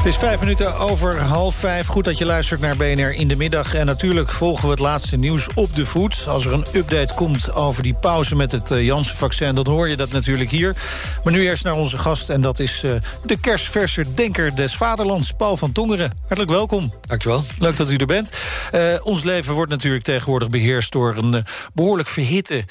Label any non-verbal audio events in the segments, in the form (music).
Het is vijf minuten over half vijf. Goed dat je luistert naar BNR in de middag. En natuurlijk volgen we het laatste nieuws op de voet. Als er een update komt over die pauze met het uh, Janssen-vaccin... dan hoor je dat natuurlijk hier. Maar nu eerst naar onze gast. En dat is uh, de kerstverser denker des vaderlands, Paul van Tongeren. Hartelijk welkom. Dankjewel. Leuk dat u er bent. Uh, ons leven wordt natuurlijk tegenwoordig beheerst... door een behoorlijk verhitte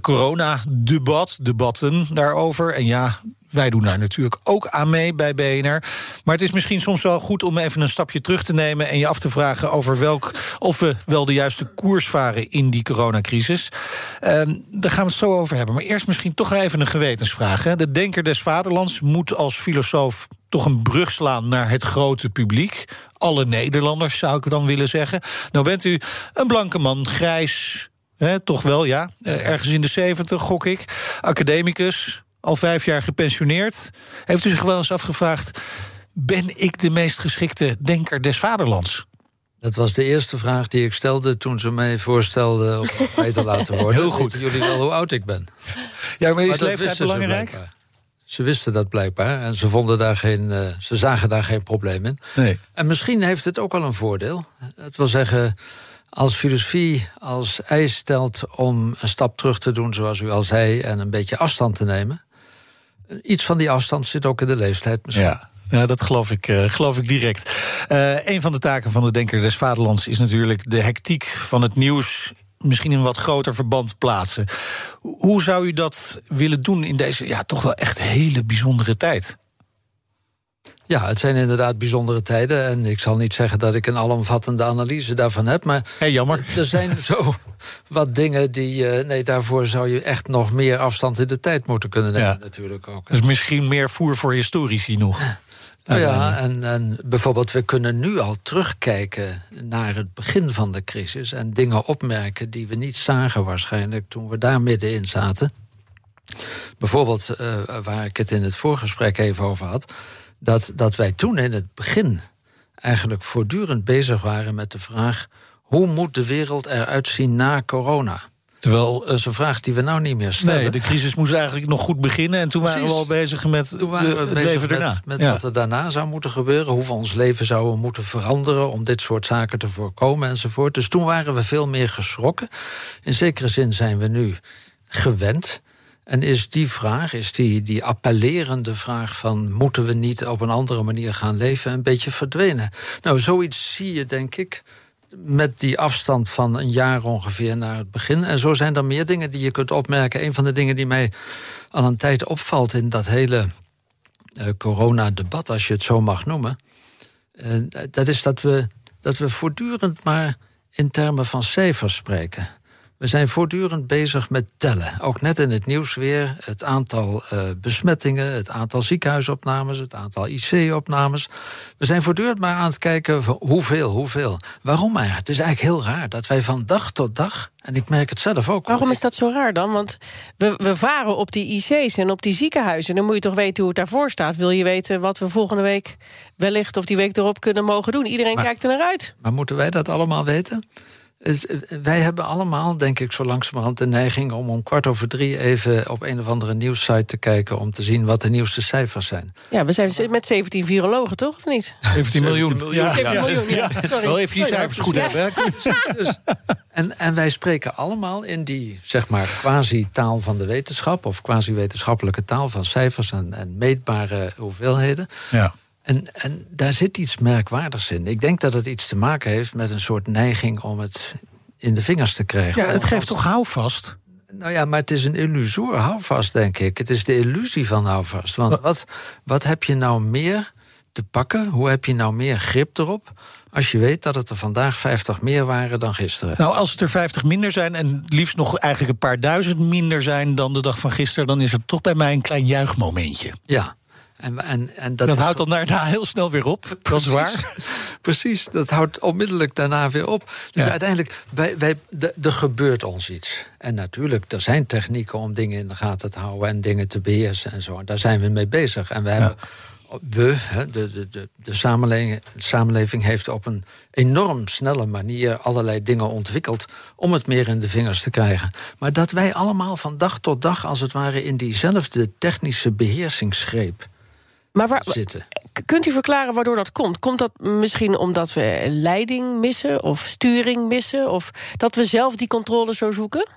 corona-debat, debatten daarover. En ja, wij doen daar natuurlijk ook aan mee bij BNR. Maar het is misschien soms wel goed om even een stapje terug te nemen... en je af te vragen over welk, of we wel de juiste koers varen in die coronacrisis. Uh, daar gaan we het zo over hebben. Maar eerst misschien toch even een gewetensvraag. Hè. De denker des vaderlands moet als filosoof toch een brug slaan naar het grote publiek. Alle Nederlanders, zou ik dan willen zeggen. Nou bent u een blanke man, grijs... Toch wel, ja. ergens in de zeventig, gok ik. Academicus, al vijf jaar gepensioneerd. Heeft u zich wel eens afgevraagd... ben ik de meest geschikte denker des vaderlands? Dat was de eerste vraag die ik stelde toen ze mij voorstelden om mij te laten (laughs) worden. Heel goed. jullie wel hoe oud ik ben. Ja, maar is leeftijd belangrijk? Ze, ze, wisten dat blijkbaar en ze, vonden daar geen, uh, ze zagen daar geen probleem in. Nee. En misschien heeft het ook wel een voordeel. Het wil zeggen, als filosofie als eis stelt om een stap terug te doen, zoals u al zei, en een beetje afstand te nemen iets van die afstand zit ook in de leeftijd misschien. Ja. Dat geloof ik, uh, geloof ik direct. Uh, een van de taken van de Denker des Vaderlands is natuurlijk de hectiek van het nieuws misschien in een wat groter verband plaatsen. Hoe zou u dat willen doen in deze ja, toch wel echt hele bijzondere tijd? Ja, het zijn inderdaad bijzondere tijden. En ik zal niet zeggen dat ik een alomvattende analyse daarvan heb. Maar hey, jammer. er zijn zo wat dingen die. Uh, nee, daarvoor zou je echt nog meer afstand in de tijd moeten kunnen nemen, ja. natuurlijk ook. Dus misschien meer voer voor historici nog. Nou ja, en, en bijvoorbeeld, we kunnen nu al terugkijken naar het begin van de crisis. En dingen opmerken die we niet zagen waarschijnlijk toen we daar middenin zaten. Bijvoorbeeld, uh, waar ik het in het voorgesprek even over had dat, dat wij toen in het begin eigenlijk voortdurend bezig waren met de vraag: hoe moet de wereld eruit zien na corona? Terwijl dat is een vraag die we nou niet meer stellen. Nee, de crisis moest eigenlijk nog goed beginnen. En toen Precies. waren we al bezig met toen waren we het bezig leven met, daarna. Met Ja. wat er daarna zou moeten gebeuren. Hoe we ons leven zouden moeten veranderen om dit soort zaken te voorkomen enzovoort. Dus toen waren we veel meer geschrokken. In zekere zin zijn we nu gewend. En is die vraag, is die, die appellerende vraag van moeten we niet op een andere manier gaan leven, een beetje verdwenen. Nou, zoiets zie je, denk ik, met die afstand van een jaar ongeveer naar het begin. En zo zijn er meer dingen die je kunt opmerken. Een van de dingen die mij al een tijd opvalt in dat hele eh, coronadebat, als je het zo mag noemen, eh, dat is dat we, dat we voortdurend maar in termen van cijfers spreken. We zijn voortdurend bezig met tellen. Ook net in het nieuws weer. Het aantal uh, besmettingen, het aantal ziekenhuisopnames, het aantal IC-opnames. We zijn voortdurend maar aan het kijken van hoeveel, hoeveel. Waarom eigenlijk? Het is eigenlijk heel raar dat wij van dag tot dag, en ik merk het zelf ook. Waarom is dat zo raar dan? Want we, we varen op die IC's en op die ziekenhuizen. Dan moet je toch weten hoe het daarvoor staat. Wil je weten wat we volgende week wellicht of die week erop kunnen mogen doen? Iedereen Maar- kijkt er naar uit. Maar moeten wij dat allemaal weten? Is- wij hebben allemaal, denk ik, zo langzamerhand de neiging om om kwart over drie even op een of andere nieuwssite te kijken om te zien wat de nieuwste cijfers zijn. Ja, we zijn met 17 virologen, toch? Of niet? (laughs) 17 miljoen. Ja, 17 miljoen, ja. Sorry. Wel even die cijfers goed ja. hebben. Hè? (laughs) Dus, en, en wij spreken allemaal in die, zeg maar, quasi-taal van de wetenschap... of quasi-wetenschappelijke taal van cijfers en, en meetbare hoeveelheden. Ja. En, en daar zit iets merkwaardigs in. Ik denk dat het iets te maken heeft met een soort neiging om het in de vingers te krijgen. ja, het geeft toch houvast? Nou ja, maar het is een illusoor houvast, denk ik. Het is de illusie van houvast. Want wat, wat heb je nou meer te pakken? Hoe heb je nou meer grip erop? Als je weet dat het er vandaag 50 meer waren dan gisteren. Nou, als het er 50 minder zijn en liefst nog eigenlijk een paar duizend minder zijn dan de dag van gisteren, dan is het toch bij mij een klein juichmomentje. Ja. En, en, en dat, dat houdt dan daarna heel snel weer op. (laughs) Dat is waar. Precies, dat houdt onmiddellijk daarna weer op. Dus uiteindelijk, wij, wij, er gebeurt ons iets. En natuurlijk, er zijn technieken om dingen in de gaten te houden en dingen te beheersen en zo. Daar zijn we mee bezig. En we hebben we, de, de, de, de samenleving, de samenleving heeft op een enorm snelle manier allerlei dingen ontwikkeld om het meer in de vingers te krijgen. Maar dat wij allemaal van dag tot dag, als het ware, in diezelfde technische beheersingsgreep maar waar, zitten. Kunt u verklaren waardoor dat komt? Komt dat misschien omdat we leiding missen of sturing missen? Of dat we zelf die controle zo zoeken?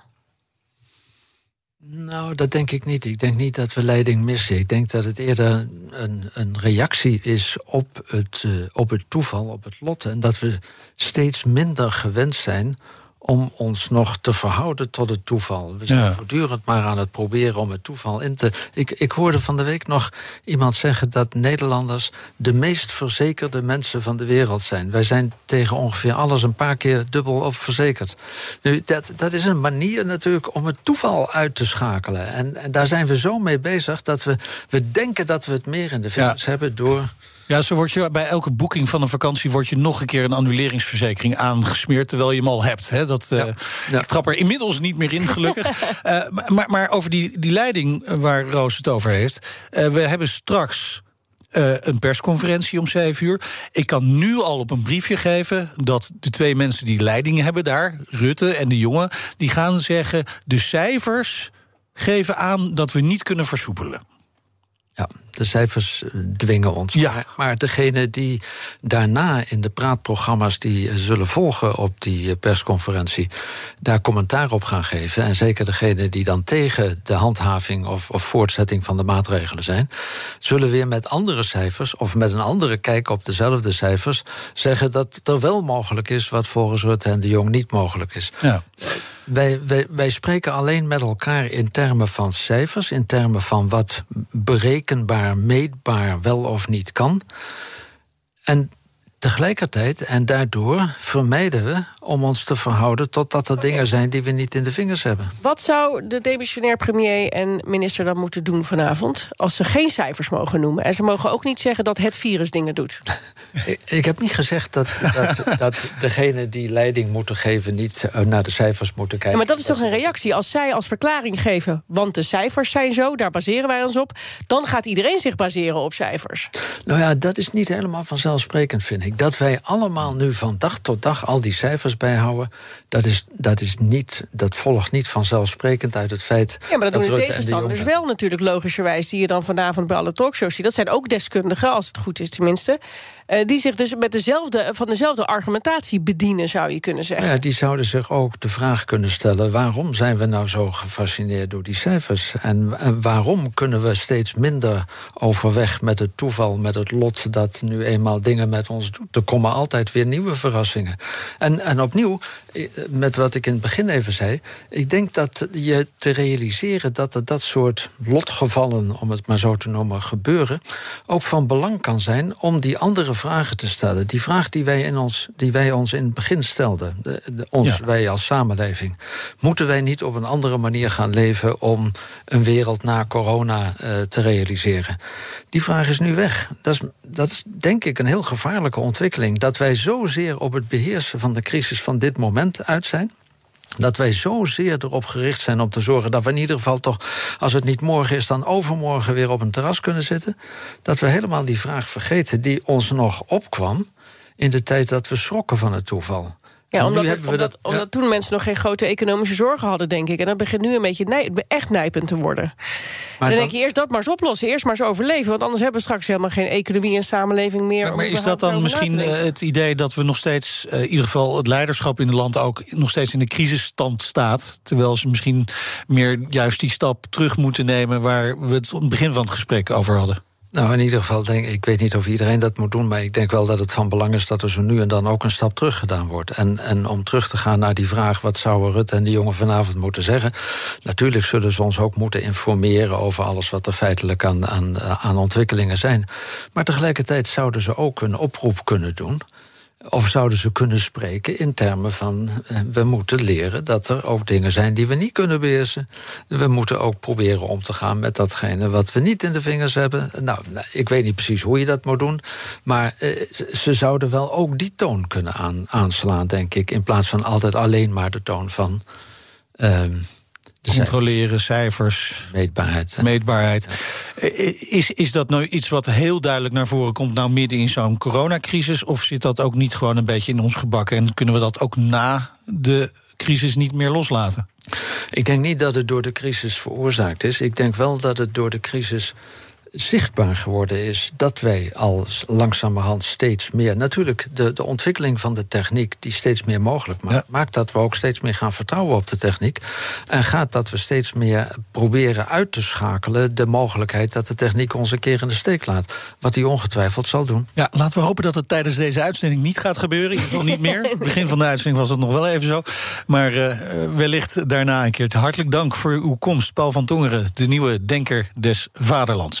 Nou, dat denk ik niet. Ik denk niet dat we leiding missen. Ik denk dat het eerder een, een reactie is op het, uh, op het toeval, op het lot. En dat we steeds minder gewend zijn om ons nog te verhouden tot het toeval. We zijn voortdurend maar aan het proberen om het toeval in te. Ik, ik hoorde van de week nog iemand zeggen dat Nederlanders de meest verzekerde mensen van de wereld zijn. Wij zijn tegen ongeveer alles een paar keer dubbel op verzekerd. Nu, dat, dat is een manier natuurlijk om het toeval uit te schakelen. En, en daar zijn we zo mee bezig dat we, we denken dat we het meer in de vingers hebben door ja, zo word je bij elke boeking van een vakantie wordt je nog een keer een annuleringsverzekering aangesmeerd, terwijl je hem al hebt. Hè? Dat, ja. Uh, Ik trap er inmiddels niet meer in, gelukkig. (laughs) uh, maar, maar over die, die leiding waar Roos het over heeft. Uh, we hebben straks. een persconferentie om 7 uur. Ik kan nu al op een briefje geven dat de twee mensen die leiding hebben daar, Rutte en de jongen, die gaan zeggen: de cijfers geven aan dat we niet kunnen versoepelen. Ja, de cijfers eh, dwingen ons. Ja. Maar, maar degene die daarna in de praatprogramma's die eh, zullen volgen op die eh, persconferentie, daar commentaar op gaan geven. En zeker degene die dan tegen de handhaving of, of voortzetting van de maatregelen zijn, zullen weer met andere cijfers of met een andere kijk op dezelfde cijfers zeggen dat er wel mogelijk is wat volgens Rutte en de Jong niet mogelijk is. Ja. Wij, wij, wij spreken alleen met elkaar in termen van cijfers, in termen van wat berekenbaar, meetbaar wel of niet kan. En Tegelijkertijd en daardoor vermijden we om ons te verhouden totdat er dingen zijn die we niet in de vingers hebben. Wat zou de demissionair premier en minister dan moeten doen vanavond als ze geen cijfers mogen noemen? En ze mogen ook niet zeggen dat het virus dingen doet. (laughs) ik, ik, heb niet gezegd dat, dat, dat degene die leiding moeten geven niet eh, naar de cijfers moeten kijken. maar dat is toch een reactie? Als zij als verklaring geven, want de cijfers zijn zo, daar baseren wij ons op, dan gaat iedereen zich baseren op cijfers. Nou ja, dat is niet helemaal vanzelfsprekend, vind ik dat wij allemaal nu van dag tot dag al die cijfers bijhouden, dat, is, dat, is niet, dat volgt niet vanzelfsprekend uit het feit. Ja, maar dat, doen de tegenstanders wel natuurlijk, logischerwijs, die je dan vanavond bij alle talkshows ziet. Dat zijn ook deskundigen, als het goed is tenminste. Uh, die zich dus met dezelfde, van dezelfde argumentatie bedienen, zou je kunnen zeggen. Ja, die zouden zich ook de vraag kunnen stellen: waarom zijn we nou zo gefascineerd door die cijfers? En, en waarom kunnen we steeds minder overweg met het toeval, met het lot dat nu eenmaal dingen met ons doet? Er komen altijd weer nieuwe verrassingen. En, en opnieuw, eh, met wat ik in het begin even zei, ik denk dat je te realiseren dat er dat soort lotgevallen, om het maar zo te noemen, gebeuren, ook van belang kan zijn om die andere vragen te stellen. Die vraag die wij, in ons, die wij ons in het begin stelden, de, ons, wij als samenleving. Moeten wij niet op een andere manier gaan leven om een wereld na corona uh, te realiseren? Die vraag is nu weg. Dat is, dat is denk ik een heel gevaarlijke ontwikkeling. Dat wij zozeer op het beheersen van de crisis van dit moment uit zijn dat wij zozeer erop gericht zijn om te zorgen dat we in ieder geval toch, als het niet morgen is, dan overmorgen weer op een terras kunnen zitten. Dat we helemaal die vraag vergeten die ons nog opkwam in de tijd dat we schrokken van het toeval. Ja, omdat, het, omdat, omdat toen mensen nog geen grote economische zorgen hadden, denk ik. En dat begint nu een beetje nij, echt nijpend te worden. Maar dan, denk je eerst dat maar eens oplossen, eerst maar eens overleven. Want anders hebben we straks helemaal geen economie en samenleving meer. Maar, maar is dat dan misschien eh, het idee dat we nog steeds, uh, in ieder geval het leiderschap in het land ook nog steeds in de crisisstand staat? Terwijl ze misschien meer juist die stap terug moeten nemen waar we het het begin van het gesprek over hadden? Nou, in ieder geval denk ik, weet niet of iedereen dat moet doen, maar ik denk wel dat het van belang is dat er zo nu en dan ook een stap terug gedaan wordt. En, en om terug te gaan naar die vraag, wat zouden Rutte en die jongen vanavond moeten zeggen? Natuurlijk zullen ze ons ook moeten informeren over alles wat er feitelijk aan, aan, aan ontwikkelingen zijn. Maar tegelijkertijd zouden ze ook een oproep kunnen doen Of zouden ze kunnen spreken in termen van eh, we moeten leren dat er ook dingen zijn die we niet kunnen beheersen. We moeten ook proberen om te gaan met datgene wat we niet in de vingers hebben. Nou, nou ik weet niet precies hoe je dat moet doen. Maar eh, ze zouden wel ook die toon kunnen aan, aanslaan, denk ik. In plaats van altijd alleen maar de toon van. Ehm, Controleren, cijfers. Meetbaarheid. Meetbaarheid. Is, is dat nou iets wat heel duidelijk naar voren komt, nou midden in zo'n coronacrisis? Of zit dat ook niet gewoon een beetje in ons gebakken? En kunnen we dat ook na de crisis niet meer loslaten? Ik denk niet dat het door de crisis veroorzaakt is. Ik denk wel dat het door de crisis zichtbaar geworden is dat wij al langzamerhand steeds meer. Natuurlijk, de, de ontwikkeling van de techniek die steeds meer mogelijk maakt, maakt dat we ook steeds meer gaan vertrouwen op de techniek. En gaat dat we steeds meer proberen uit te schakelen de mogelijkheid dat de techniek ons een keer in de steek laat. Wat die ongetwijfeld zal doen. Ja, laten we hopen dat het tijdens deze uitzending niet gaat gebeuren. In ieder geval niet meer. (laughs) begin van de uitzending was het nog wel even zo. Maar uh, wellicht daarna een keer. Hartelijk dank voor uw komst, Paul van Tongeren, de nieuwe denker des vaderlands.